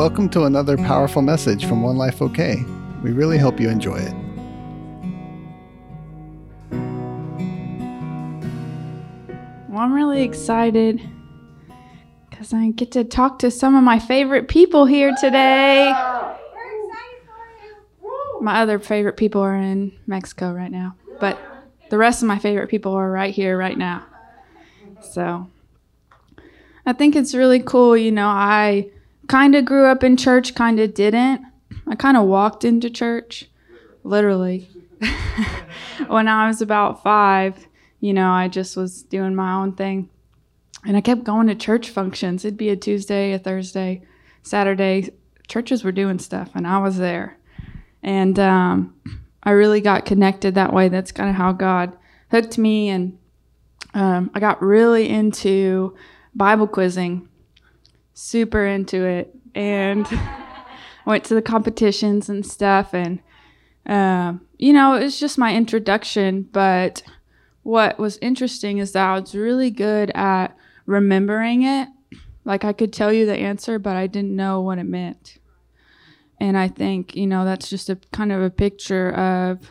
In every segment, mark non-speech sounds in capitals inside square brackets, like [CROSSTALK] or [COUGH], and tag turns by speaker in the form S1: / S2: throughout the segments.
S1: Welcome to another powerful message from One Life OK. We really hope you enjoy it.
S2: Well, I'm really excited because I get to talk to some of my favorite people here today. My other favorite people are in Mexico right now, but the rest of my favorite people are right here, right now. So I think it's really cool. You know, I kind of grew up in church, kind of didn't. I kind of walked into church, literally. [LAUGHS] when I was about five, you know, I just was doing my own thing. And I kept going to church functions. It'd be a Tuesday, a Thursday, Saturday. Churches were doing stuff, and I was there. And um, I really got connected that way. That's kind of how God hooked me. And um, I got really into Bible quizzing, super into it. And [LAUGHS] went to the competitions and stuff. And, uh, you know, it was just my introduction. But what was interesting is that I was really good at remembering it. Like I could tell you the answer, but I didn't know what it meant. And I think, you know, that's just a kind of a picture of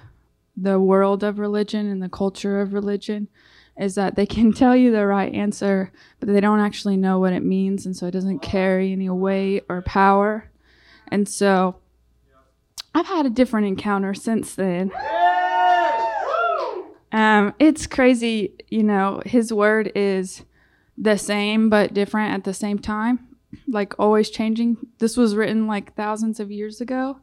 S2: the world of religion and the culture of religion is that they can [LAUGHS] tell you the right answer, but they don't actually know what it means. And so it doesn't carry any weight or power. And so I've had a different encounter since then. Um, it's crazy, you know, his word is the same but different at the same time, like always changing. This was written like thousands of years ago,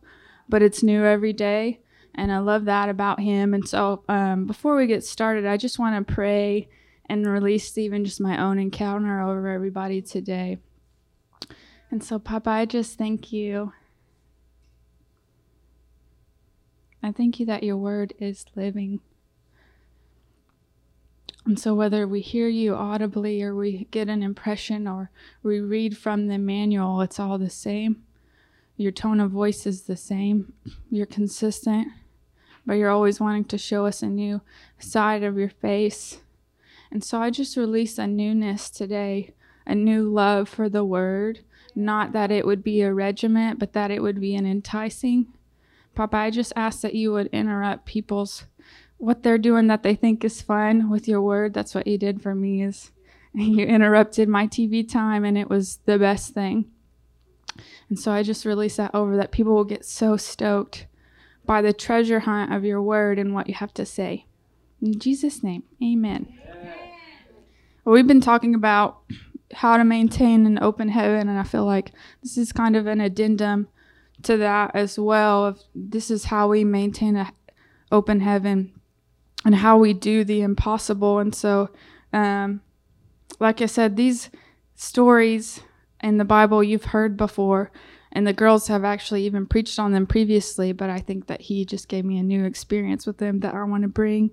S2: but it's new every day. And I love that about him. And so um, before we get started, I just want to pray and release even just my own encounter over everybody today. And so, Papa, I just thank you. I thank you that your word is living. And so, whether we hear you audibly or we get an impression or we read from the manual, it's all the same. Your tone of voice is the same. You're consistent, but you're always wanting to show us a new side of your face. And so, I just release a newness today, a new love for the word. Not that it would be a regiment, but that it would be an enticing. Papa, I just ask that you would interrupt people's what they're doing that they think is fun with your word. That's what you did for me is [LAUGHS] you interrupted my TV time and it was the best thing. And so I just release that over that people will get so stoked by the treasure hunt of your word and what you have to say. In Jesus' name, amen. Well, we've been talking about how to maintain an open heaven, and I feel like this is kind of an addendum to that as well. Of this is how we maintain an open heaven and how we do the impossible. And so, um, like I said, these stories in the Bible you've heard before, and the girls have actually even preached on them previously, but I think that he just gave me a new experience with them that I want to bring.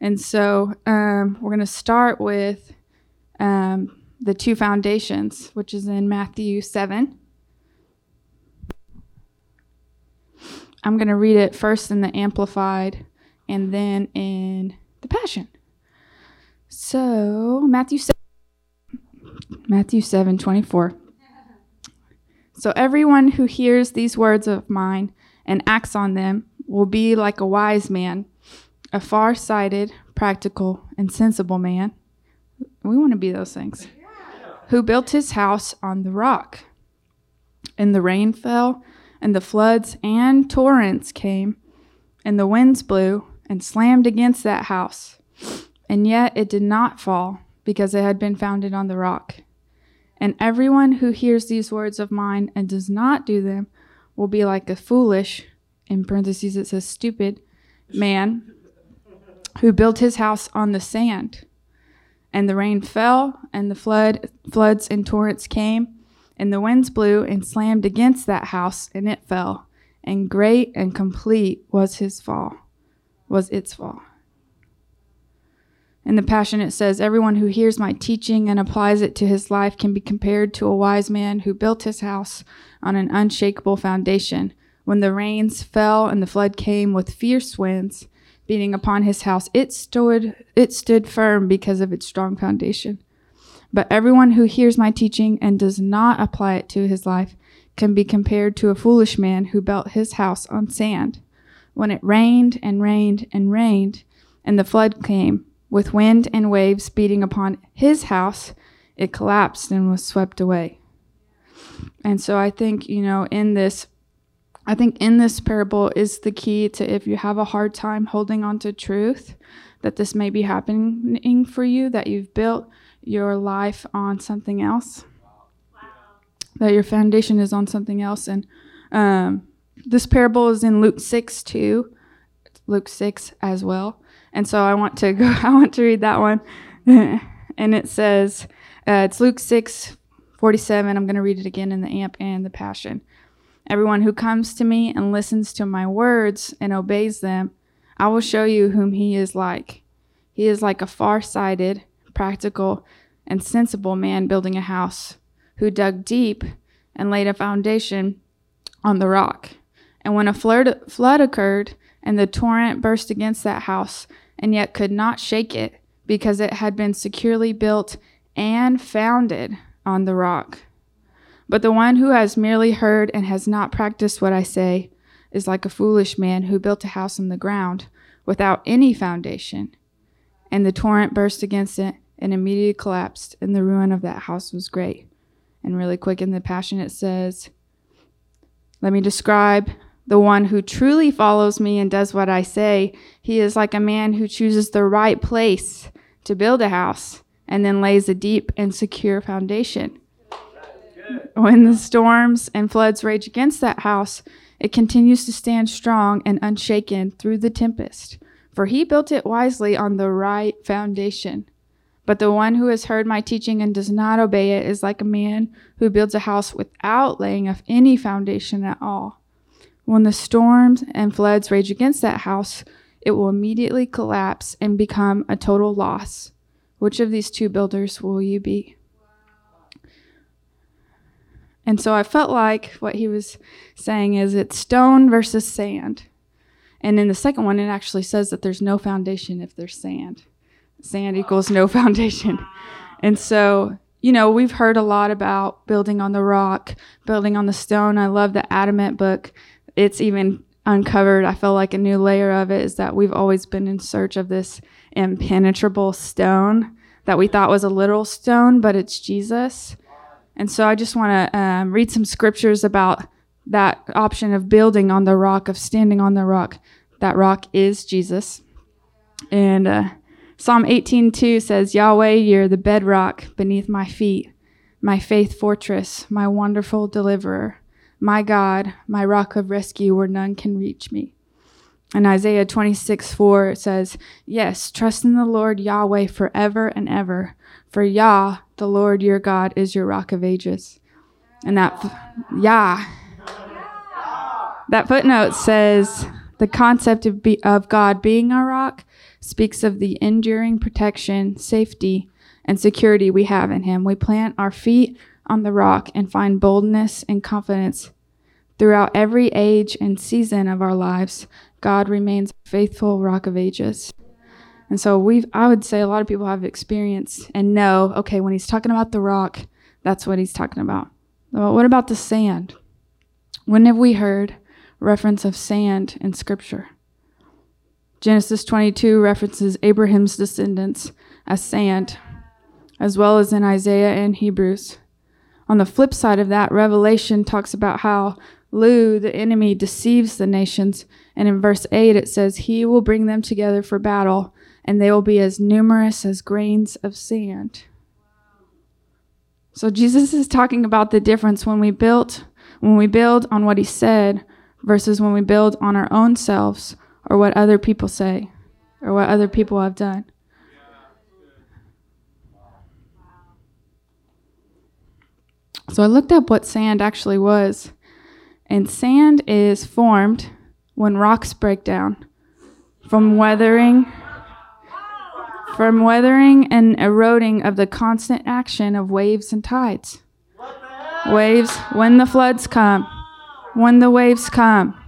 S2: And so, um, we're going to start with um, the two foundations, which is in Matthew 7. I'm going to read it first in the Amplified and then in the Passion. So, Matthew 7, Matthew 7 24. So, everyone who hears these words of mine and acts on them will be like a wise man, a far sighted, practical, and sensible man. We want to be those things. Who built his house on the rock. And the rain fell, and the floods and torrents came, and the winds blew and slammed against that house. And yet it did not fall, because it had been founded on the rock. And everyone who hears these words of mine and does not do them will be like a foolish, in parentheses it says stupid, man who built his house on the sand. And the rain fell, and the flood, floods and torrents came, and the winds blew and slammed against that house, and it fell. And great and complete was his fall was its fall. In the Passion, it says, Everyone who hears my teaching and applies it to his life can be compared to a wise man who built his house on an unshakable foundation. When the rains fell and the flood came with fierce winds beating upon his house, it stood, it stood firm because of its strong foundation. But everyone who hears my teaching and does not apply it to his life can be compared to a foolish man who built his house on sand. When it rained and rained and rained, and the flood came, with wind and waves beating upon his house, it collapsed and was swept away. And so I think, you know, in this I think in this parable is the key to if you have a hard time holding on to truth, that this may be happening for you, that you've built your life on something else, that your foundation is on something else. And um, this parable is in Luke 6 too, Luke 6 as well. And so I want to go, [LAUGHS] I want to read that one. [LAUGHS] and it says, uh, it's Luke 6 47. I'm going to read it again in the AMP and the Passion. Everyone who comes to me and listens to my words and obeys them, I will show you whom he is like. He is like a far sighted, practical, and sensible man building a house, who dug deep and laid a foundation on the rock. And when a flood, flood occurred, and the torrent burst against that house, and yet could not shake it, because it had been securely built and founded on the rock. But the one who has merely heard and has not practiced what I say is like a foolish man who built a house on the ground without any foundation. And the torrent burst against it and immediately collapsed, and the ruin of that house was great. And really quick in the Passion, it says, Let me describe the one who truly follows me and does what I say. He is like a man who chooses the right place to build a house and then lays a deep and secure foundation. When the storms and floods rage against that house, it continues to stand strong and unshaken through the tempest, for he built it wisely on the right foundation. But the one who has heard my teaching and does not obey it is like a man who builds a house without laying of any foundation at all. When the storms and floods rage against that house, it will immediately collapse and become a total loss. Which of these two builders will you be? And so I felt like what he was saying is it's stone versus sand. And in the second one, it actually says that there's no foundation if there's sand. Sand equals no [LAUGHS] foundation. And so, you know, we've heard a lot about building on the rock, building on the stone. I love the Adamant book. It's even uncovered, I feel like a new layer of it is that we've always been in search of this impenetrable stone that we thought was a literal stone, but it's Jesus. And so I just want to um, read some scriptures about that option of building on the rock, of standing on the rock. That rock is Jesus. And uh, Psalm 18:2 says, Yahweh, you're the bedrock beneath my feet, my faith fortress, my wonderful deliverer, my God, my rock of rescue where none can reach me. And Isaiah 26, 4 says, Yes, trust in the Lord Yahweh forever and ever. For Yah, the Lord your God, is your rock of ages. And that, Yah, that footnote says the concept of, be, of God being our rock speaks of the enduring protection, safety, and security we have in Him. We plant our feet on the rock and find boldness and confidence throughout every age and season of our lives God remains a faithful rock of ages. And so we've I would say a lot of people have experience and know, okay, when he's talking about the rock, that's what he's talking about. But what about the sand? When have we heard reference of sand in scripture? Genesis 22 references Abraham's descendants as sand, as well as in Isaiah and Hebrews. On the flip side of that, Revelation talks about how Lu, the enemy, deceives the nations. And in verse 8, it says, He will bring them together for battle, and they will be as numerous as grains of sand. So Jesus is talking about the difference when we built when we build on what he said versus when we build on our own selves or what other people say or what other people have done. So I looked up what sand actually was. And sand is formed when rocks break down from weathering from weathering and eroding of the constant action of waves and tides. Waves when the floods come, when the waves come.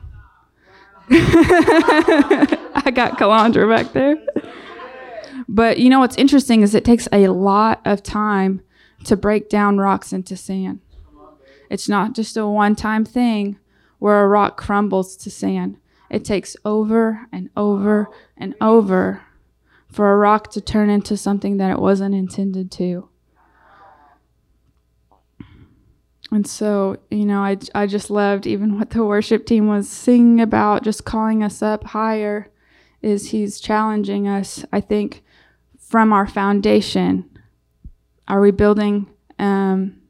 S2: [LAUGHS] I got Calandra back there. But you know what's interesting is it takes a lot of time to break down rocks into sand. It's not just a one time thing where a rock crumbles to sand. It takes over and over and over for a rock to turn into something that it wasn't intended to. And so, you know, I, I just loved even what the worship team was singing about, just calling us up higher, is he's challenging us, I think, from our foundation. Are we building um,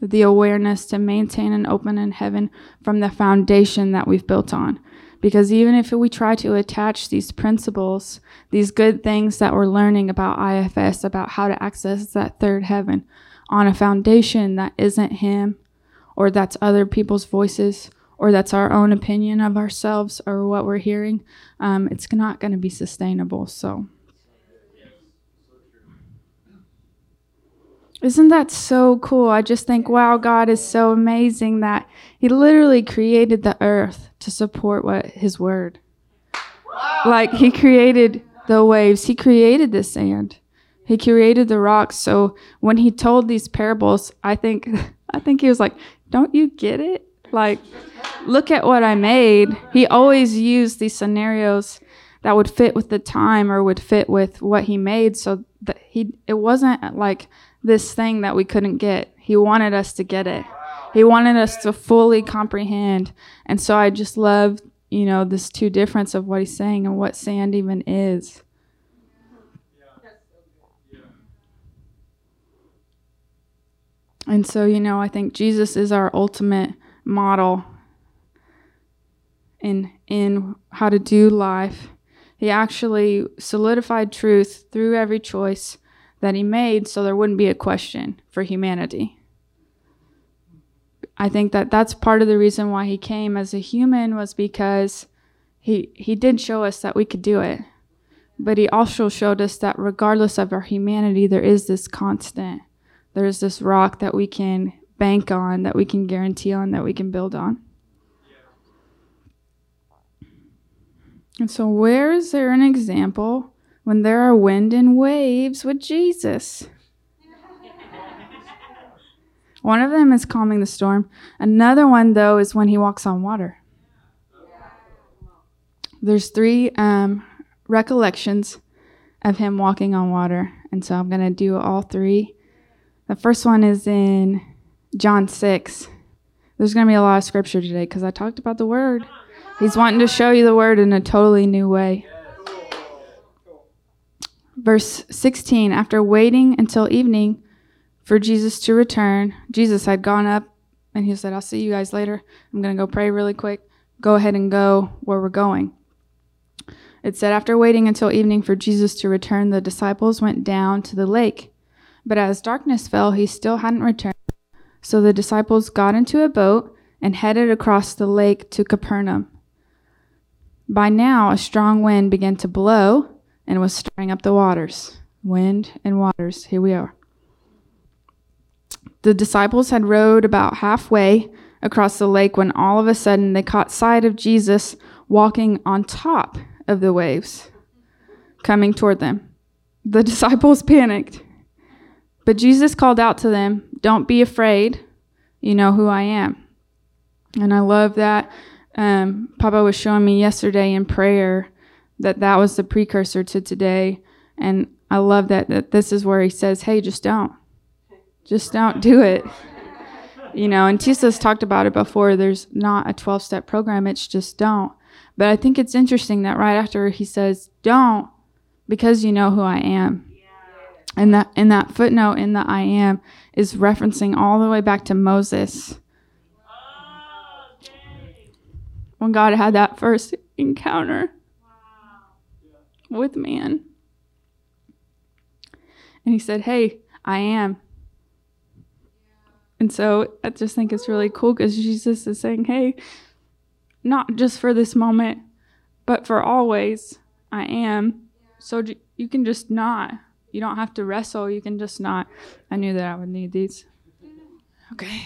S2: the awareness to maintain an open in heaven from the foundation that we've built on? Because even if we try to attach these principles, these good things that we're learning about IFS, about how to access that third heaven, on a foundation that isn't Him, or that's other people's voices, or that's our own opinion of ourselves or what we're hearing, um, it's not going to be sustainable. So. Isn't that so cool? I just think, wow, God is so amazing that He literally created the earth to support what His word. Wow. Like He created the waves, He created the sand, He created the rocks. So when He told these parables, I think, [LAUGHS] I think He was like, "Don't you get it? Like, look at what I made." He always used these scenarios that would fit with the time or would fit with what He made. So that He, it wasn't like this thing that we couldn't get. He wanted us to get it. He wanted us to fully comprehend. And so I just love, you know, this two difference of what he's saying and what sand even is. And so, you know, I think Jesus is our ultimate model in in how to do life. He actually solidified truth through every choice that he made so there wouldn't be a question for humanity. I think that that's part of the reason why he came as a human was because he he did show us that we could do it. But he also showed us that regardless of our humanity there is this constant. There's this rock that we can bank on, that we can guarantee on, that we can build on. And so where is there an example when there are wind and waves with Jesus. one of them is calming the storm. Another one, though, is when he walks on water. There's three um, recollections of him walking on water, and so I'm going to do all three. The first one is in John 6. There's going to be a lot of scripture today because I talked about the word. He's wanting to show you the word in a totally new way. Verse 16 After waiting until evening for Jesus to return, Jesus had gone up and he said, I'll see you guys later. I'm going to go pray really quick. Go ahead and go where we're going. It said, After waiting until evening for Jesus to return, the disciples went down to the lake. But as darkness fell, he still hadn't returned. So the disciples got into a boat and headed across the lake to Capernaum. By now, a strong wind began to blow and was stirring up the waters. Wind and waters, here we are. The disciples had rowed about halfway across the lake when all of a sudden they caught sight of Jesus walking on top of the waves, coming toward them. The [LAUGHS] disciples panicked. But Jesus called out to them, Don't be afraid. You know who I am. And I love that. Um, Papa was showing me yesterday in prayer that that was the precursor to today. And I love that, that this is where he says, hey, just don't. Just don't do it. You know, and Tisa's talked about it before. There's not a 12 step program, it's just don't. But I think it's interesting that right after he says, don't, because you know who I am. And that in that footnote in the I am is referencing all the way back to Moses. When God had that first encounter with man. And he said, Hey, I am. And so I just think it's really cool because Jesus is saying, Hey, not just for this moment, but for always, I am. So you can just not. You don't have to wrestle. You can just not. I knew that I would need these. Okay.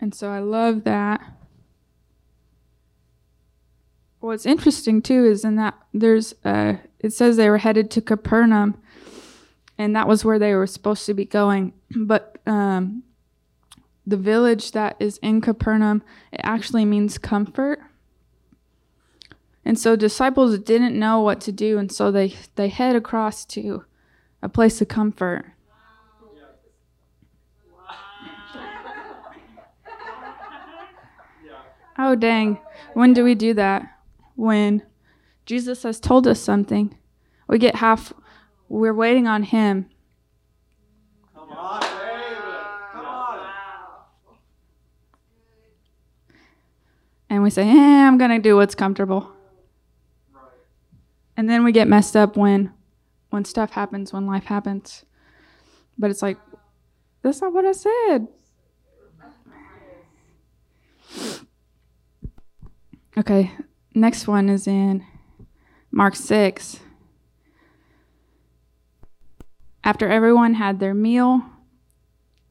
S2: And so I love that what's interesting too is in that there's uh, it says they were headed to Capernaum, and that was where they were supposed to be going. [CLEARS THROAT] But um, the village that is in Capernaum, it actually means comfort. And so disciples didn't know what to do, and so they, they head across to a place of comfort. Oh, dang. When do we do that? When Jesus has told us something. We get half, we're waiting on Him. Come on, baby. Come on. And we say, eh, I'm going to do what's comfortable. And then we get messed up when when stuff happens, when life happens. But it's like, that's not what I said. Okay, next one is in Mark 6. After everyone had their meal,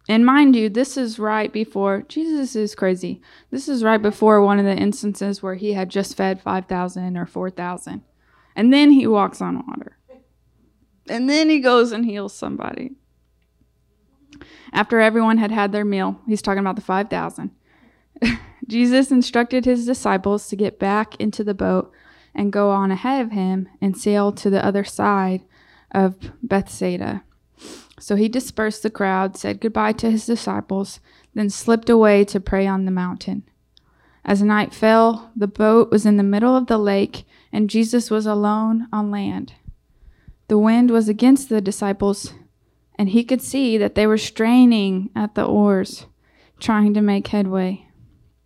S2: and mind you, this is right before Jesus is crazy. This is right before one of the instances where he had just fed 5,000 or 4,000. And then he walks on water. And then he goes and heals somebody. After everyone had had their meal, he's talking about the 5,000. [LAUGHS] Jesus instructed his disciples to get back into the boat and go on ahead of him and sail to the other side of Bethsaida. So he dispersed the crowd, said goodbye to his disciples, then slipped away to pray on the mountain. As night fell, the boat was in the middle of the lake, and Jesus was alone on land. The wind was against the disciples, and he could see that they were straining at the oars, trying to make headway.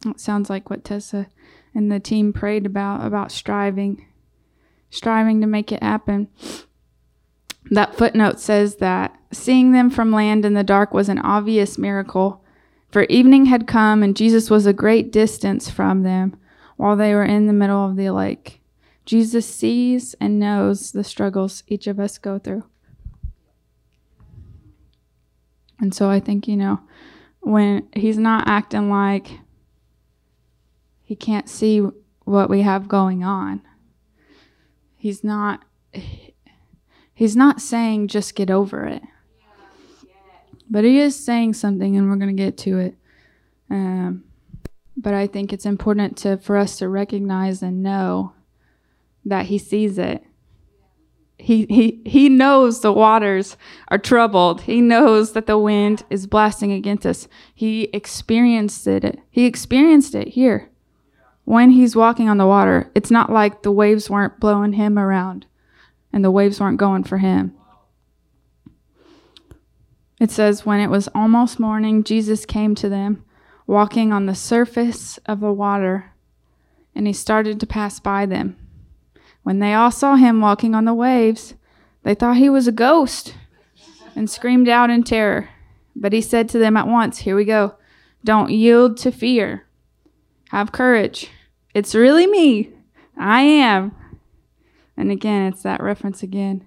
S2: It sounds like what Tessa and the team prayed about about striving, striving to make it happen. That footnote says that seeing them from land in the dark was an obvious miracle, for evening had come and Jesus was a great distance from them while they were in the middle of the lake. Jesus sees and knows the struggles each of us go through. And so I think, you know, when he's not acting like he can't see what we have going on. He's not he's not saying just get over it. But he is saying something and we're going to get to it. Um, but I think it's important to for us to recognize and know that he sees it. He, he, he knows the waters are troubled. He knows that the wind is blasting against us. He experienced it. He experienced it here when he's walking on the water, it's not like the waves weren't blowing him around and the waves weren't going for him. It says, When it was almost morning, Jesus came to them, walking on the surface of the water, and he started to pass by them. When they all saw him walking on the waves, they thought he was a ghost and screamed out in terror. But he said to them at once, Here we go. Don't yield to fear. Have courage. It's really me. I am. And again, it's that reference again.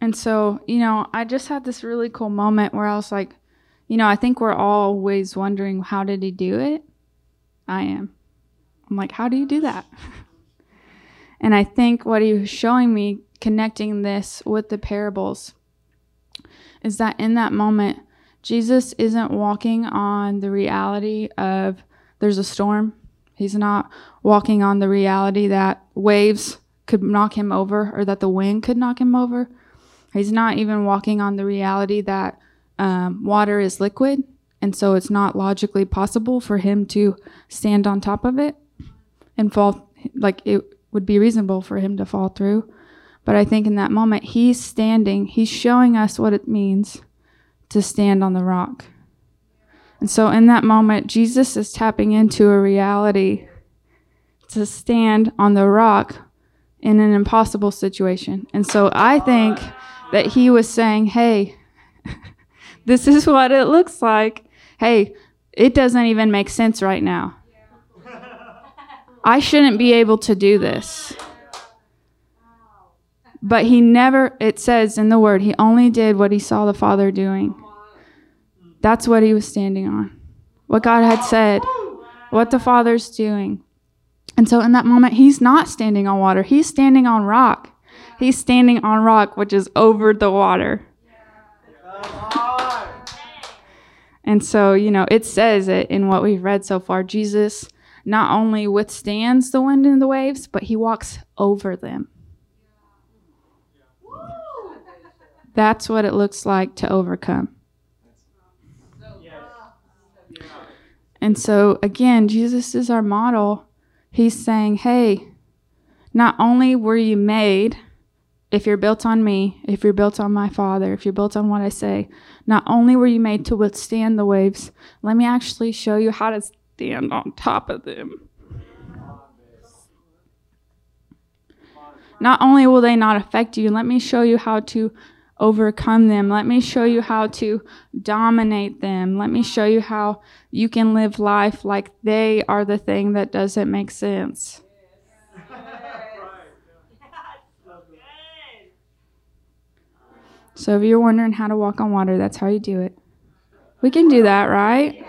S2: And so, you know, I just had this really cool moment where I was like, you know, I think we're always wondering, how did he do it? I am. I'm like, how do you do that? [LAUGHS] and I think what he was showing me connecting this with the parables is that in that moment, Jesus isn't walking on the reality of there's a storm. He's not walking on the reality that waves could knock him over or that the wind could knock him over. He's not even walking on the reality that um, water is liquid and so it's not logically possible for him to stand on top of it and fall like it would be reasonable for him to fall through. But I think in that moment, he's standing, he's showing us what it means to stand on the rock. And so in that moment, Jesus is tapping into a reality to stand on the rock in an impossible situation. And so I think that he was saying, hey, [LAUGHS] this is what it looks like. Hey, it doesn't even make sense right now. I shouldn't be able to do this. But he never, it says in the word, he only did what he saw the Father doing. That's what he was standing on. What God had said, what the Father's doing. And so in that moment, he's not standing on water, he's standing on rock. He's standing on rock, which is over the water. And so, you know, it says it in what we've read so far. Jesus not only withstands the wind and the waves, but he walks over them. That's what it looks like to overcome. And so, again, Jesus is our model. He's saying, hey, not only were you made, if you're built on me, if you're built on my Father, if you're built on what I say, not only were you made to withstand the waves, let me actually show you how to stand on top of them. Not only will they not affect you, let me show you how to overcome them. Let me show you how to dominate them. Let me show you how you can live life like they are the thing that doesn't make sense. So if you're wondering how to walk on water, that's how you do it. We can do that, right?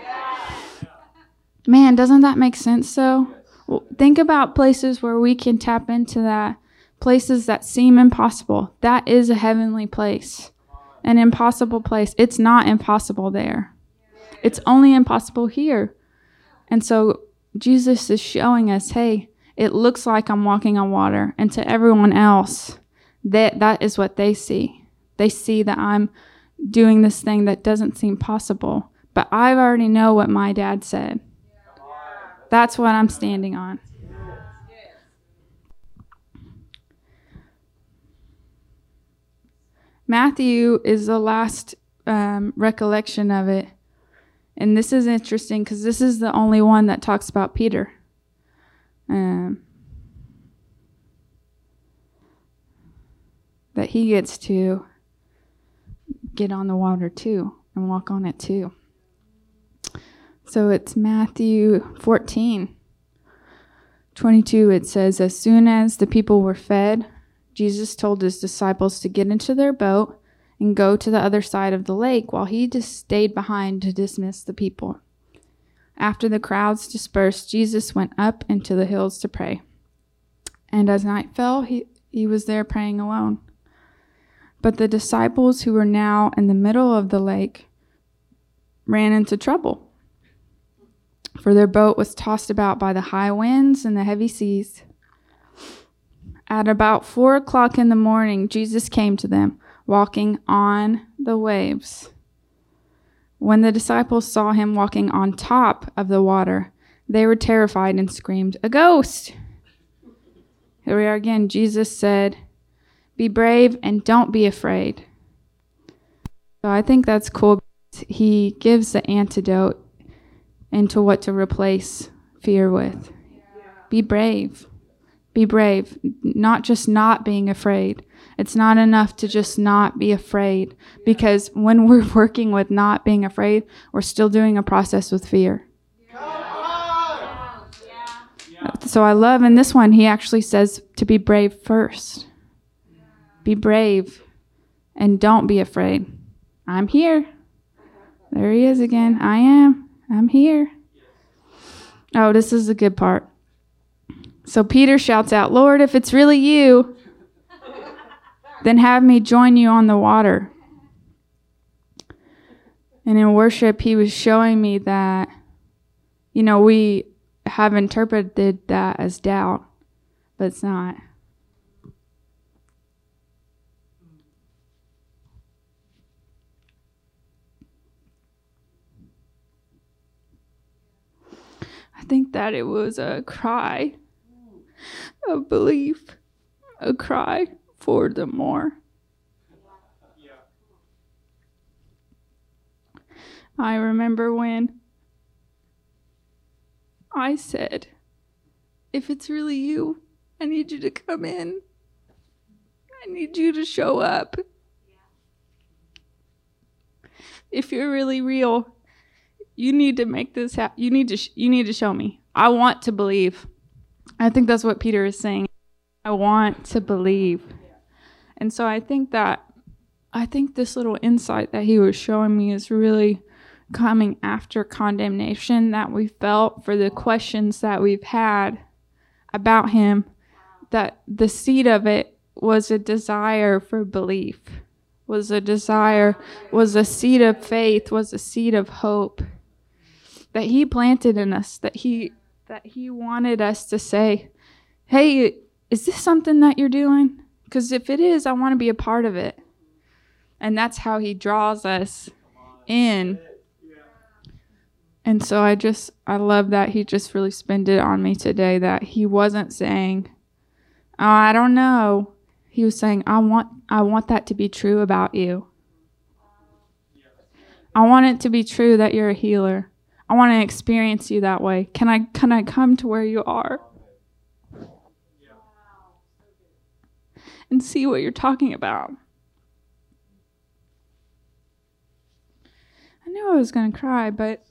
S2: Man, doesn't that make sense though? Well, think about places where we can tap into that places that seem impossible. That is a heavenly place, an impossible place. It's not impossible there, it's only impossible here. And so Jesus is showing us hey, it looks like I'm walking on water. And to everyone else, that, that is what they see. They see that I'm doing this thing that doesn't seem possible. But I already know what my dad said. That's what I'm standing on. Matthew is the last um, recollection of it. And this is interesting because this is the only one that talks about Peter. Um, that he gets to get on the water too and walk on it too. So it's Matthew 14. 22, it says, As soon as the people were fed, Jesus told his disciples to get into their boat and go to the other side of the lake while he just stayed behind to dismiss the people. After the crowds dispersed, Jesus went up into the hills to pray. And as night fell, he, he was there praying alone. But the disciples who were now in the middle of the lake ran into trouble, for their boat was tossed about by the high winds and the heavy seas. At about four o'clock in the morning, Jesus came to them, walking on the waves. When the disciples saw him walking on top of the water, they were terrified and screamed, A ghost! Here we are again. Jesus said, Be brave and don't be afraid. So I think that's cool. He gives the antidote into what to replace fear with. Be brave. Be brave, not just not being afraid. It's not enough to just not be afraid because when [LAUGHS] we're working with not being afraid, we're still doing a process with fear. So I love in this one, he actually says to be brave first. Be brave and don't be afraid. I'm here. There he is again. I am. I'm here. Oh, this is the good part. So Peter shouts out, Lord, if it's really you, then have me join you on the water. And in worship, he was showing me that, you know, we have interpreted that as doubt, but it's not. I think that it was a cry of belief, a cry for the more. I remember when I said, if it's really you, I need you to come in. I need you to show up. If you're really real, you need to make this happen. You need to sh- you need to show me. I want to believe. I think that's what Peter is saying. I want to believe. And so I think that I think this little insight that he was showing me is really coming after condemnation that we felt for the questions that we've had about him that the seed of it was a desire for belief, was a desire, was a seed of faith, was a seed of hope that he planted in us, that he that he wanted us to say, "Hey, is this something that you're doing? Cuz if it is, I want to be a part of it." And that's how he draws us in. And so I just I love that he just really spent it on me today that he wasn't saying, "Oh, I don't know." He was saying, "I want I want that to be true about you." I want it to be true that you're a healer. I want to experience you that way. Can I can I come to where you are? And see what you're talking about. I knew I was going to cry, but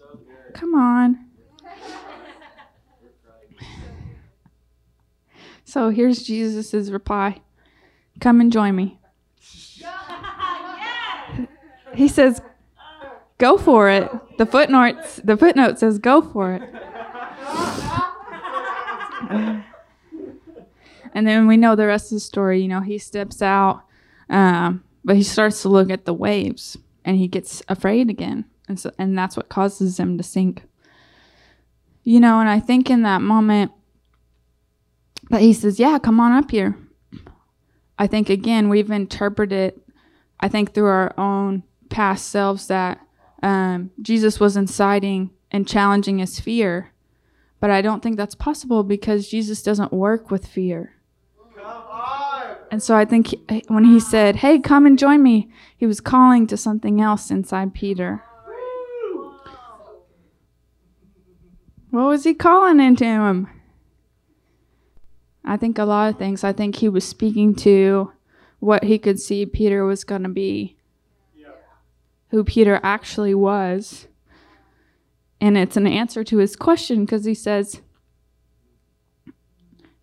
S2: come on. So here's Jesus' reply Come and join me. [LAUGHS] He says, Go for it. The footnotes the footnote says go for it. [LAUGHS] and then we know the rest of the story. You know, he steps out, um, but he starts to look at the waves, and he gets afraid again, and so and that's what causes him to sink. You know, and I think in that moment that he says, "Yeah, come on up here." I think again we've interpreted, I think through our own past selves that um, Jesus was inciting and challenging his fear. But I don't think that's possible because Jesus doesn't work with fear. And so I think he, when he said, Hey, come and join me, he was calling to something else inside Peter. What was he calling into him? I think a lot of things. I think he was speaking to what he could see Peter was going to be who Peter actually was. And it's an answer to his question because he says,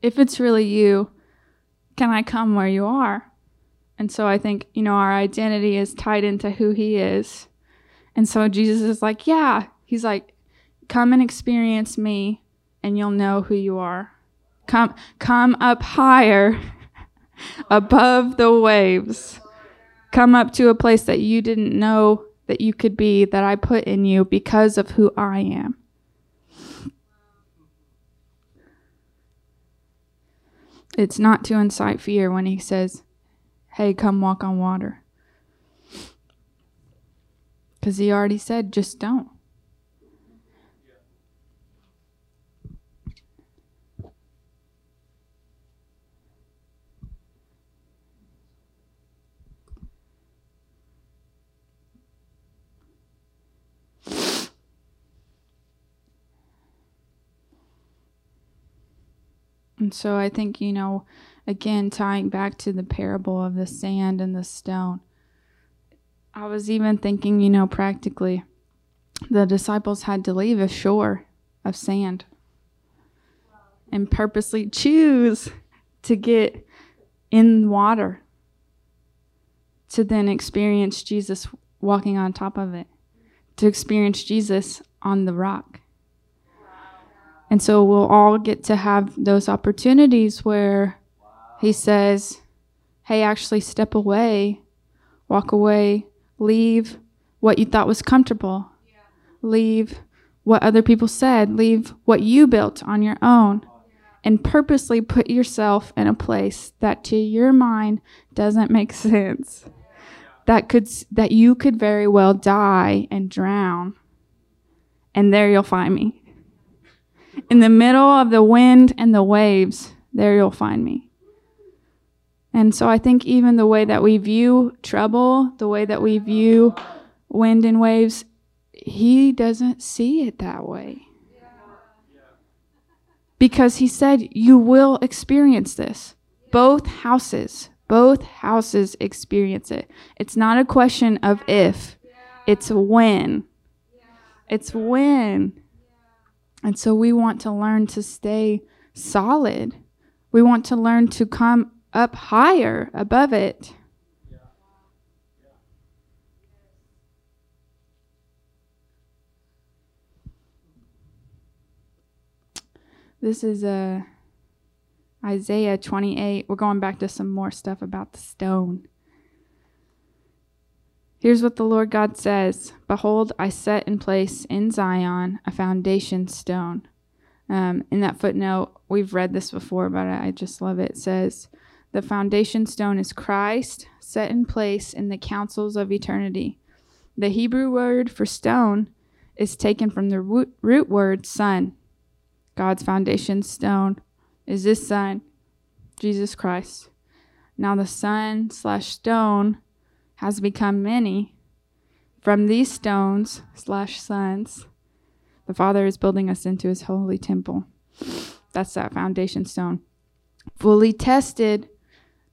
S2: If it's really you, can I come where you are? And so I think, you know, our identity is tied into who he is. And so Jesus is like, Yeah. He's like, Come and experience me, and you'll know who you are. Come, come up higher [LAUGHS] above the waves come up to a place that you didn't know that you could be, that I put in you because of who I am. It's not to incite fear when he says, Hey, come walk on water. Because he already said, just don't. And so I think, you know, again, tying back to the parable of the sand and the stone, I was even thinking, you know, practically, the disciples had to leave a shore of sand and purposely choose to get in water to then experience Jesus walking on top of it, to experience Jesus on the rock. And so we'll all get to have those opportunities where he says, Hey, actually step away, walk away, leave what you thought was comfortable, leave what other people said, leave what you built on your own, and purposely put yourself in a place that to your mind doesn't make sense. That could that you could very well die and drown. And there you'll find me in the middle of the wind and the waves, there you'll find me. And so I think even the way that we view trouble, the way that we view wind and waves, he doesn't see it that way. Because he said, You will experience this. Both houses, both houses experience it. It's not a question of if, it's when. It's when. And so we want to learn to stay solid. We want to learn to come up higher above it. This is a Isaiah 28. We're going back to some more stuff about the stone. Here's what the Lord God says Behold, I set in place in Zion a foundation stone. Um, in that footnote, we've read this before, but I just love it. It says, The foundation stone is Christ, set in place in the councils of eternity. The Hebrew word for stone is taken from the root word son. God's foundation stone is this son, Jesus Christ. Now the son slash stone has become many. From these stones slash sons, the Father is building us into his holy temple. That's that foundation stone. Fully tested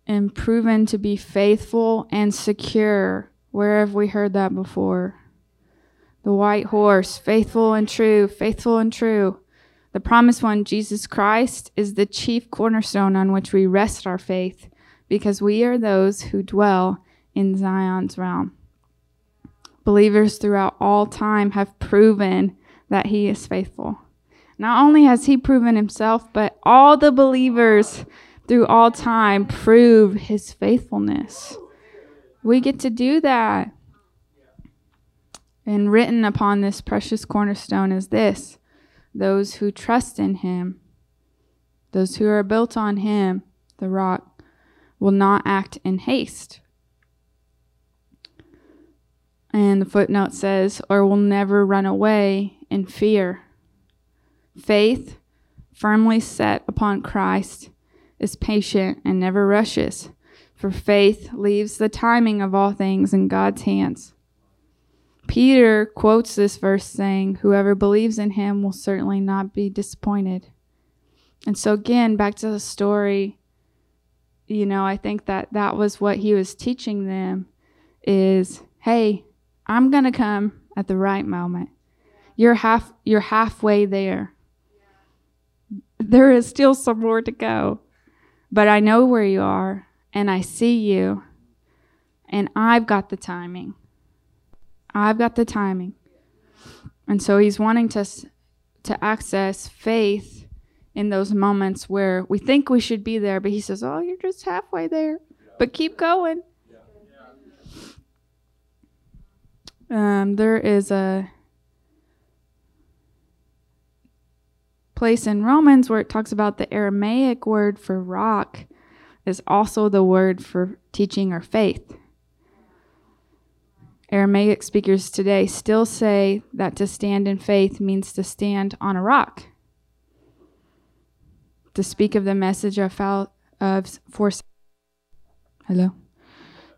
S2: and proven to be faithful and secure. Where have we heard that before? The white horse, faithful and true, faithful and true. The promised one, Jesus Christ, is the chief cornerstone on which we rest our faith because we are those who dwell in Zion's realm. Believers throughout all time have proven that he is faithful. Not only has he proven himself, but all the believers through all time prove his faithfulness. We get to do that. And written upon this precious cornerstone is this those who trust in him, those who are built on him, the rock, will not act in haste and the footnote says, or will never run away in fear. Faith, firmly set upon Christ, is patient and never rushes, for faith leaves the timing of all things in God's hands. Peter quotes this verse saying, Whoever believes in him will certainly not be disappointed. And so, again, back to the story, you know, I think that that was what he was teaching them is hey, I'm going to come at the right moment. You're half you're halfway there. There is still some more to go. But I know where you are and I see you and I've got the timing. I've got the timing. And so he's wanting to to access faith in those moments where we think we should be there, but he says, "Oh, you're just halfway there. But keep going." Um, there is a place in Romans where it talks about the Aramaic word for rock is also the word for teaching or faith. Aramaic speakers today still say that to stand in faith means to stand on a rock. To speak of the message of, of for hello.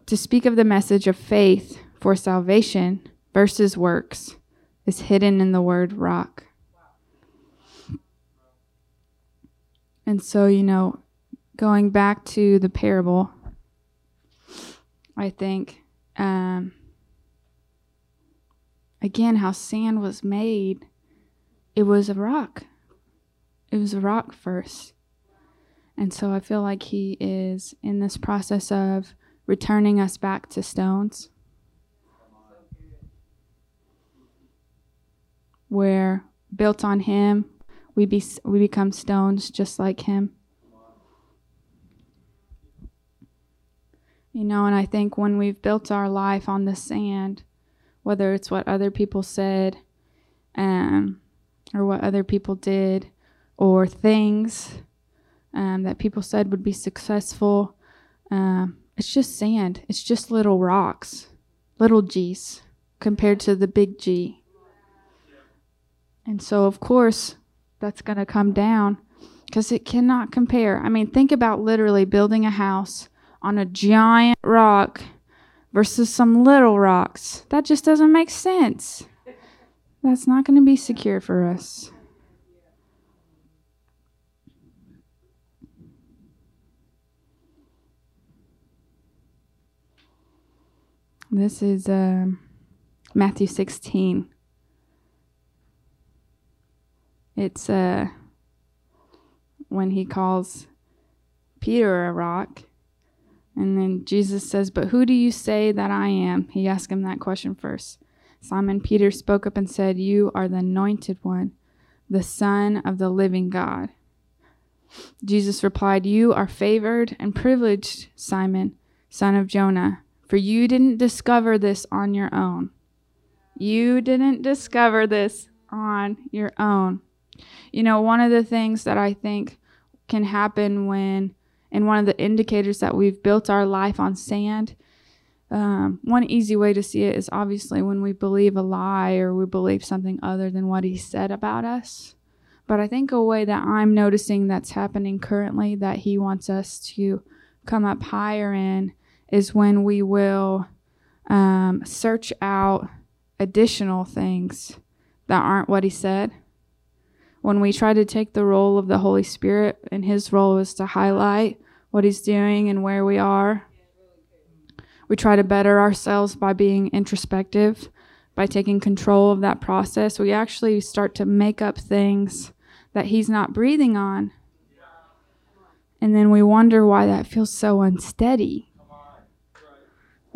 S2: To speak of the message of faith for salvation versus works is hidden in the word rock. And so, you know, going back to the parable, I think, um, again, how sand was made, it was a rock. It was a rock first. And so I feel like he is in this process of returning us back to stones where built on him we be we become stones just like him. You know and i think when we've built our life on the sand whether it's what other people said um, or what other people did or things um, that people said would be successful um, it's just sand. It's just little rocks little g's compared to the big g and so, of course, that's going to come down because it cannot compare. I mean, think about literally building a house on a giant rock versus some little rocks. That just doesn't make sense. That's not going to be secure for us. This is uh, Matthew 16. It's uh, when he calls Peter a rock. And then Jesus says, But who do you say that I am? He asked him that question first. Simon Peter spoke up and said, You are the anointed one, the Son of the living God. Jesus replied, You are favored and privileged, Simon, son of Jonah, for you didn't discover this on your own. You didn't discover this on your own. You know, one of the things that I think can happen when, and one of the indicators that we've built our life on sand, um, one easy way to see it is obviously when we believe a lie or we believe something other than what he said about us. But I think a way that I'm noticing that's happening currently that he wants us to come up higher in is when we will um, search out additional things that aren't what he said. When we try to take the role of the Holy Spirit, and his role is to highlight what he's doing and where we are, we try to better ourselves by being introspective, by taking control of that process. We actually start to make up things that he's not breathing on. And then we wonder why that feels so unsteady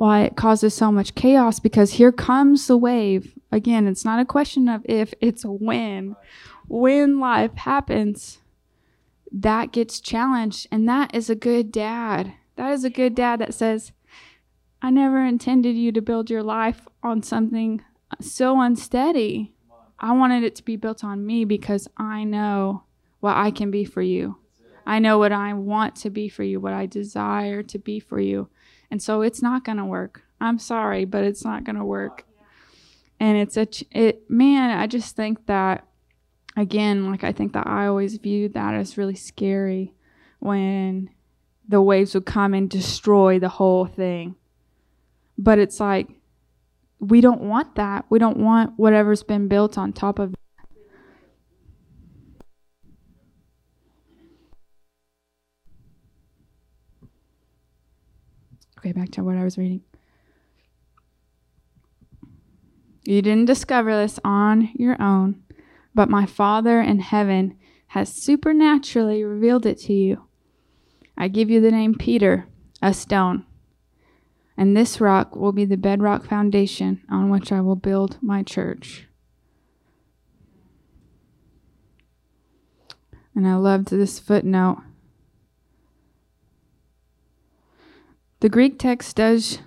S2: why it causes so much chaos because here comes the wave. Again, it's not a question of if, it's when. When life happens, that gets challenged. And that is a good dad. That is a good dad that says, I never intended you to build your life on something so unsteady. I wanted it to be built on me because I know what I can be for you. I know what I want to be for you, what I desire to be for you. And so it's not going to work. I'm sorry, but it's not going to work. And it's a, ch- it, man, I just think that, again, like I think that I always viewed that as really scary when the waves would come and destroy the whole thing. But it's like, we don't want that. We don't want whatever's been built on top of Okay, back to what I was reading. You didn't discover this on your own, but my Father in heaven has supernaturally revealed it to you. I give you the name Peter, a stone, and this rock will be the bedrock foundation on which I will build my church. And I loved this footnote The Greek text does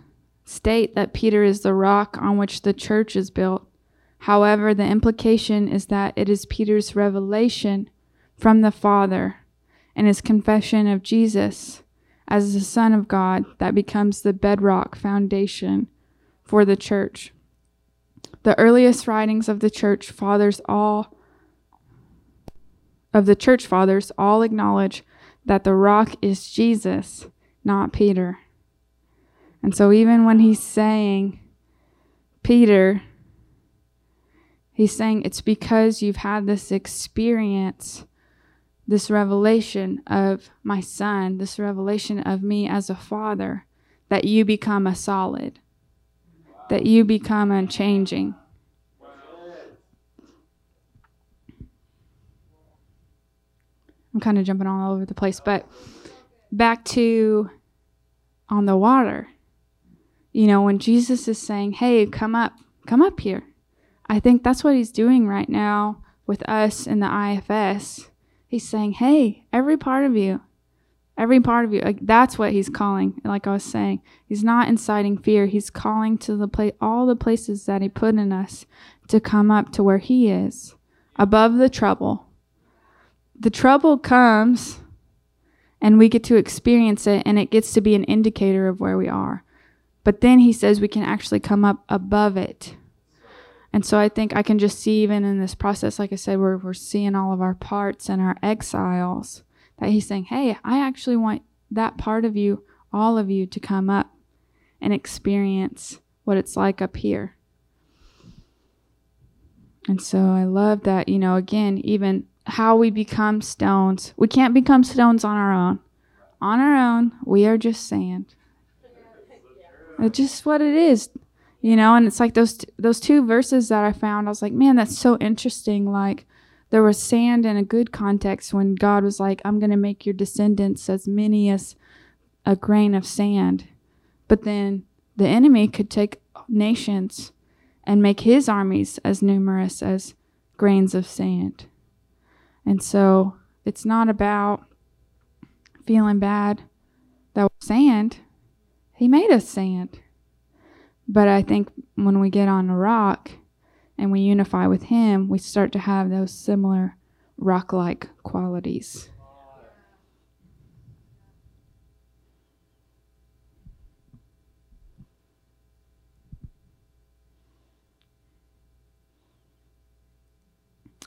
S2: state that Peter is the rock on which the church is built. However, the implication is that it is Peter's revelation from the Father and his confession of Jesus as the Son of God that becomes the bedrock foundation for the church. The earliest writings of the church fathers all of the church fathers all acknowledge that the rock is Jesus, not Peter. And so, even when he's saying, Peter, he's saying it's because you've had this experience, this revelation of my son, this revelation of me as a father, that you become a solid, that you become unchanging. I'm kind of jumping all over the place, but back to on the water you know, when Jesus is saying, hey, come up, come up here, I think that's what he's doing right now with us in the IFS. He's saying, hey, every part of you, every part of you, like that's what he's calling. Like I was saying, he's not inciting fear. He's calling to the place, all the places that he put in us to come up to where he is, above the trouble. The trouble comes and we get to experience it and it gets to be an indicator of where we are. But then he says we can actually come up above it. And so I think I can just see even in this process, like I said, where we're seeing all of our parts and our exiles, that he's saying, Hey, I actually want that part of you, all of you, to come up and experience what it's like up here. And so I love that, you know, again, even how we become stones. We can't become stones on our own. On our own, we are just sand. It's just what it is, you know. And it's like those t- those two verses that I found. I was like, man, that's so interesting. Like there was sand in a good context when God was like, I'm going to make your descendants as many as a grain of sand. But then the enemy could take nations and make his armies as numerous as grains of sand. And so it's not about feeling bad that sand. He made us sand. But I think when we get on a rock and we unify with Him, we start to have those similar rock like qualities.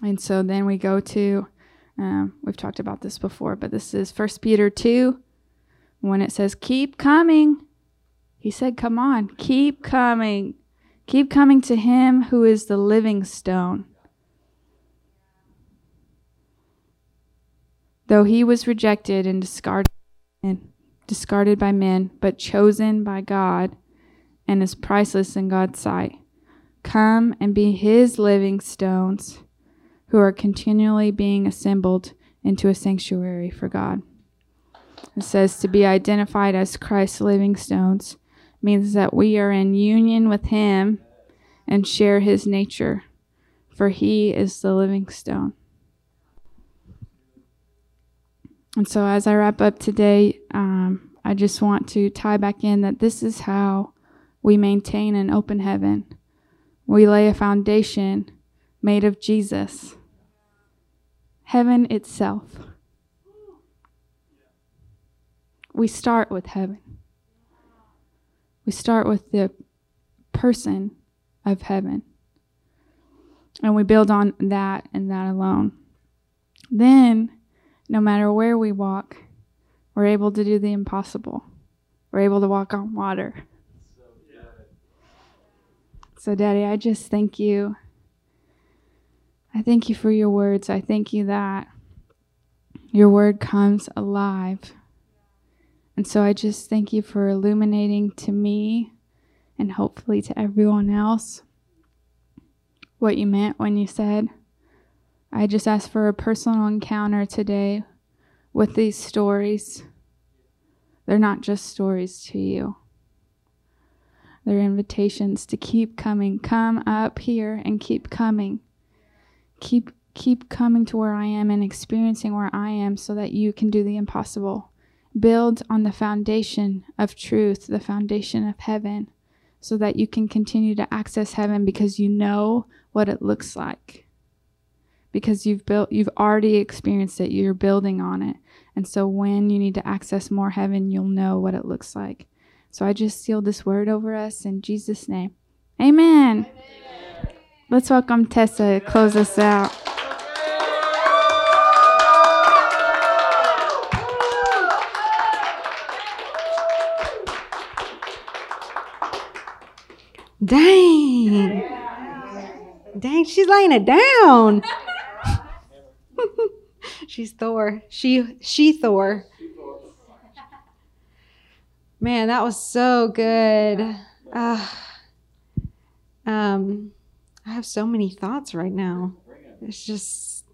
S2: And so then we go to, um, we've talked about this before, but this is First Peter 2 when it says, Keep coming. He said, Come on, keep coming. Keep coming to him who is the living stone. Though he was rejected and discarded, discarded by men, but chosen by God and is priceless in God's sight. Come and be his living stones who are continually being assembled into a sanctuary for God. It says to be identified as Christ's living stones means that we are in union with Him and share His nature, for He is the living stone. And so, as I wrap up today, um, I just want to tie back in that this is how we maintain an open heaven. We lay a foundation made of Jesus, heaven itself. We start with heaven. We start with the person of heaven. And we build on that and that alone. Then, no matter where we walk, we're able to do the impossible. We're able to walk on water. So, Daddy, I just thank you. I thank you for your words. I thank you that your word comes alive. And so I just thank you for illuminating to me and hopefully to everyone else what you meant when you said. I just ask for a personal encounter today with these stories. They're not just stories to you. They're invitations to keep coming. Come up here and keep coming. Keep keep coming to where I am and experiencing where I am so that you can do the impossible. Build on the foundation of truth, the foundation of heaven, so that you can continue to access heaven because you know what it looks like. Because you've built you've already experienced it, you're building on it. And so when you need to access more heaven, you'll know what it looks like. So I just seal this word over us in Jesus' name. Amen. Amen. Let's welcome Tessa to close us out.
S3: Dang. Dang, she's laying it down. [LAUGHS] she's Thor. She she Thor. Man, that was so good. Uh, um, I have so many thoughts right now. It's just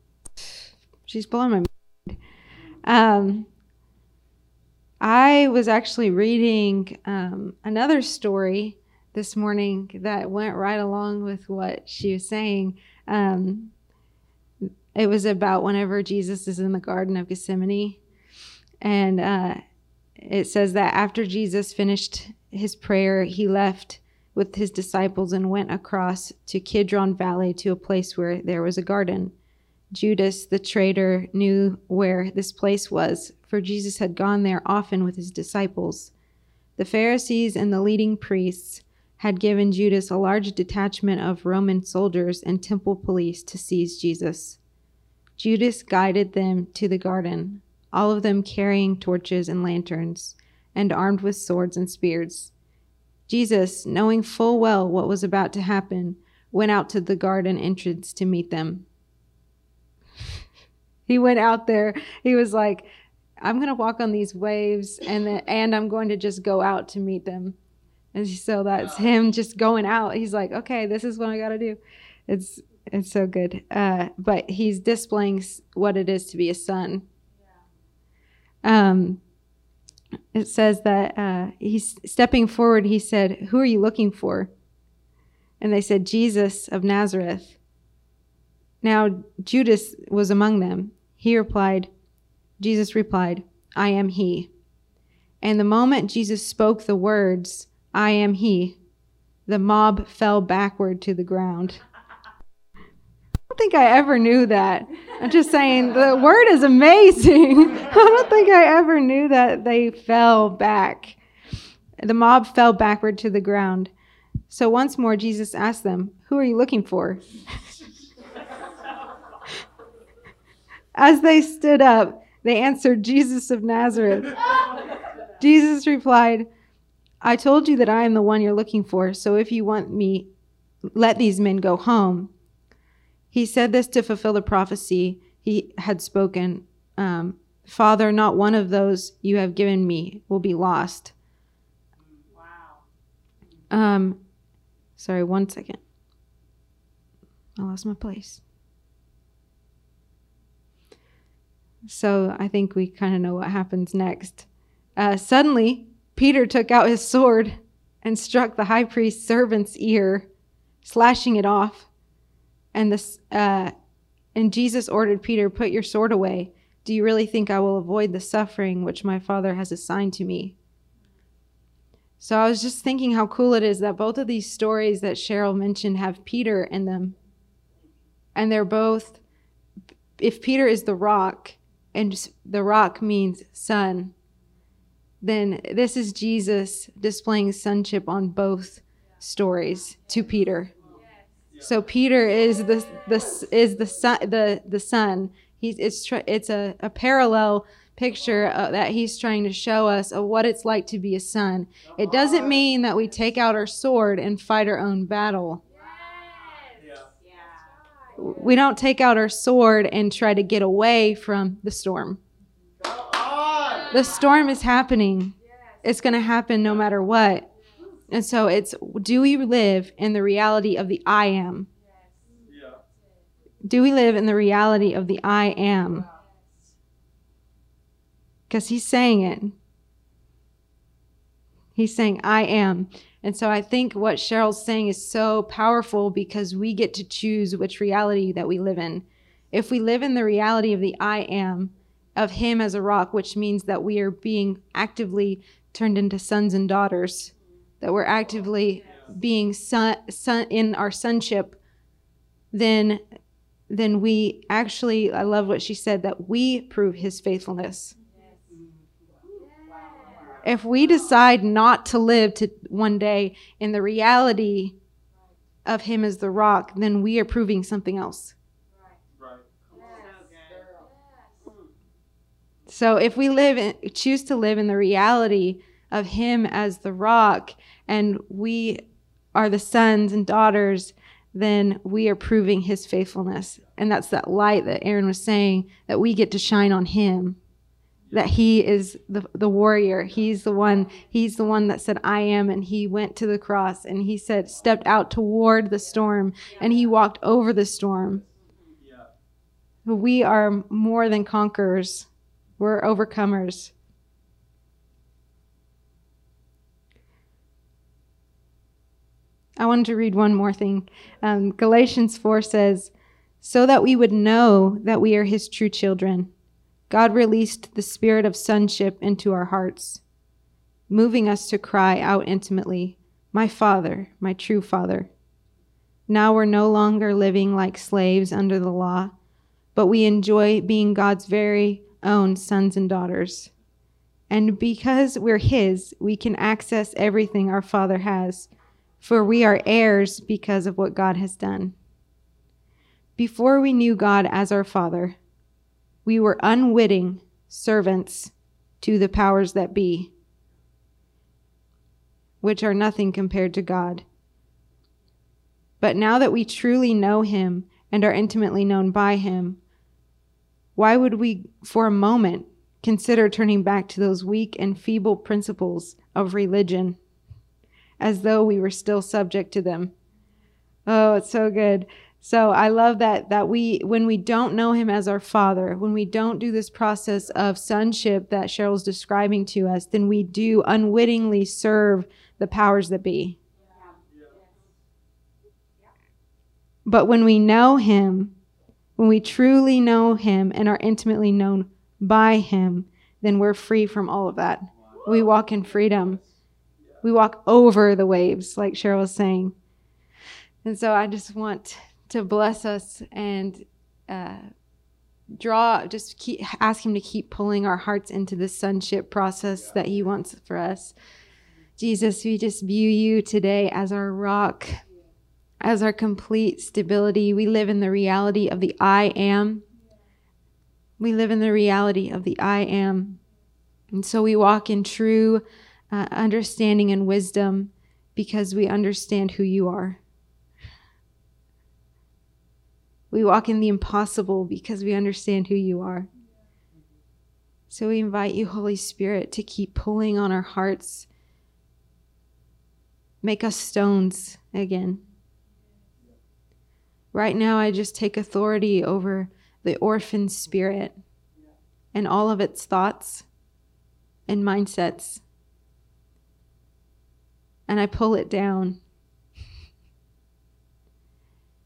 S3: she's blowing my mind. Um, I was actually reading um, another story this morning that went right along with what she was saying. Um, it was about whenever Jesus is in the Garden of Gethsemane. And uh, it says that after Jesus finished his prayer, he left with his disciples and went across to Kidron Valley to a place where there was a garden. Judas, the traitor, knew where this place was, for Jesus had gone there often with his disciples. The Pharisees and the leading priests had given Judas a large detachment of Roman soldiers and temple police to seize Jesus. Judas guided them to the garden, all of them carrying torches and lanterns, and armed with swords and spears. Jesus, knowing full well what was about to happen, went out to the garden entrance to meet them. [LAUGHS] he went out there. He was like, I'm going to walk on these waves and the, and I'm going to just go out to meet them. And so that's him just going out. He's like, okay, this is what I got to do. It's it's so good. Uh, but he's displaying what it is to be a son. Um, it says that uh, he's stepping forward. He said, "Who are you looking for?" And they said, "Jesus of Nazareth." Now Judas was among them. He replied, Jesus replied, I am he. And the moment Jesus spoke the words, I am he, the mob fell backward to the ground. I don't think I ever knew that. I'm just saying, the word is amazing. [LAUGHS] I don't think I ever knew that they fell back. The mob fell backward to the ground. So once more, Jesus asked them, Who are you looking for? As they stood up, they answered, Jesus of Nazareth. Jesus replied, I told you that I am the one you're looking for, so if you want me, let these men go home. He said this to fulfill the prophecy he had spoken um, Father, not one of those you have given me will be lost. Wow. Um, sorry, one second. I lost my place. So I think we kind of know what happens next. Uh, suddenly, Peter took out his sword and struck the high priest's servant's ear, slashing it off. And this, uh, and Jesus ordered Peter, "Put your sword away. Do you really think I will avoid the suffering which my Father has assigned to me?" So I was just thinking how cool it is that both of these stories that Cheryl mentioned have Peter in them, and they're both. If Peter is the rock, and the rock means son, then this is Jesus displaying sonship on both stories to Peter. So Peter is the the is the son the the son. He's it's it's a, a parallel picture uh, that he's trying to show us of what it's like to be a son. It doesn't mean that we take out our sword and fight our own battle. We don't take out our sword and try to get away from the storm. The storm is happening. It's going to happen no matter what. And so it's do we live in the reality of the I am? Do we live in the reality of the I am? Because he's saying it. He's saying, I am. And so I think what Cheryl's saying is so powerful because we get to choose which reality that we live in. If we live in the reality of the I am, of Him as a rock, which means that we are being actively turned into sons and daughters, that we're actively being son, son in our sonship, then then we actually I love what she said that we prove his faithfulness. If we decide not to live to one day in the reality of him as the rock, then we are proving something else. So if we live in, choose to live in the reality of him as the rock and we are the sons and daughters, then we are proving his faithfulness. And that's that light that Aaron was saying that we get to shine on him. That he is the, the warrior. He's the one, he's the one that said, I am, and he went to the cross and he said, stepped out toward the storm and he walked over the storm. We are more than conquerors we're overcomers. I wanted to read one more thing. Um, Galatians 4 says, So that we would know that we are his true children, God released the spirit of sonship into our hearts, moving us to cry out intimately, My Father, my true Father. Now we're no longer living like slaves under the law, but we enjoy being God's very own sons and daughters. And because we're His, we can access everything our Father has, for we are heirs because of what God has done. Before we knew God as our Father, we were unwitting servants to the powers that be, which are nothing compared to God. But now that we truly know Him and are intimately known by Him, why would we, for a moment, consider turning back to those weak and feeble principles of religion as though we were still subject to them? Oh, it's so good. So I love that that we when we don't know him as our father, when we don't do this process of sonship that Cheryl's describing to us, then we do unwittingly serve the powers that be. But when we know him, when we truly know Him and are intimately known by Him, then we're free from all of that. We walk in freedom. We walk over the waves, like Cheryl was saying. And so I just want to bless us and uh, draw, just keep, ask Him to keep pulling our hearts into the sonship process that He wants for us. Jesus, we just view you today as our rock, as our complete stability. We live in the reality of the I am. We live in the reality of the I am. And so we walk in true uh, understanding and wisdom because we understand who you are. We walk in the impossible because we understand who you are. So we invite you, Holy Spirit, to keep pulling on our hearts. Make us stones again. Right now, I just take authority over the orphan spirit and all of its thoughts and mindsets. And I pull it down. [LAUGHS]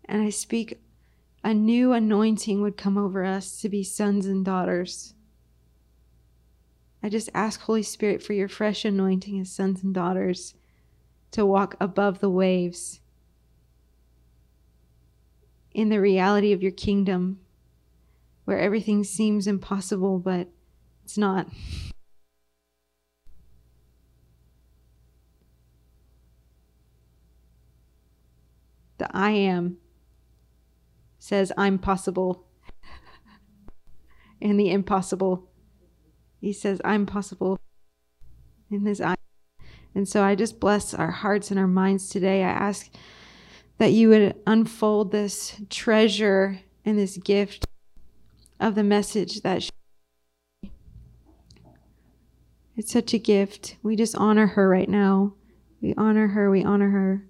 S3: And I speak a new anointing would come over us to be sons and daughters. I just ask, Holy Spirit, for your fresh anointing as sons and daughters to walk above the waves in the reality of your kingdom where everything seems impossible, but it's not. The I am says, I'm possible. in the impossible, he says, I'm possible in this I. And so I just bless our hearts and our minds today. I ask that you would unfold this treasure and this gift of the message that it's such a gift. We just honor her right now. We honor her. We honor her.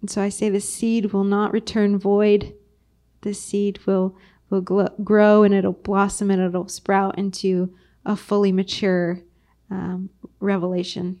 S3: And so I say the seed will not return void. The seed will will grow and it'll blossom and it'll sprout into a fully mature um, revelation.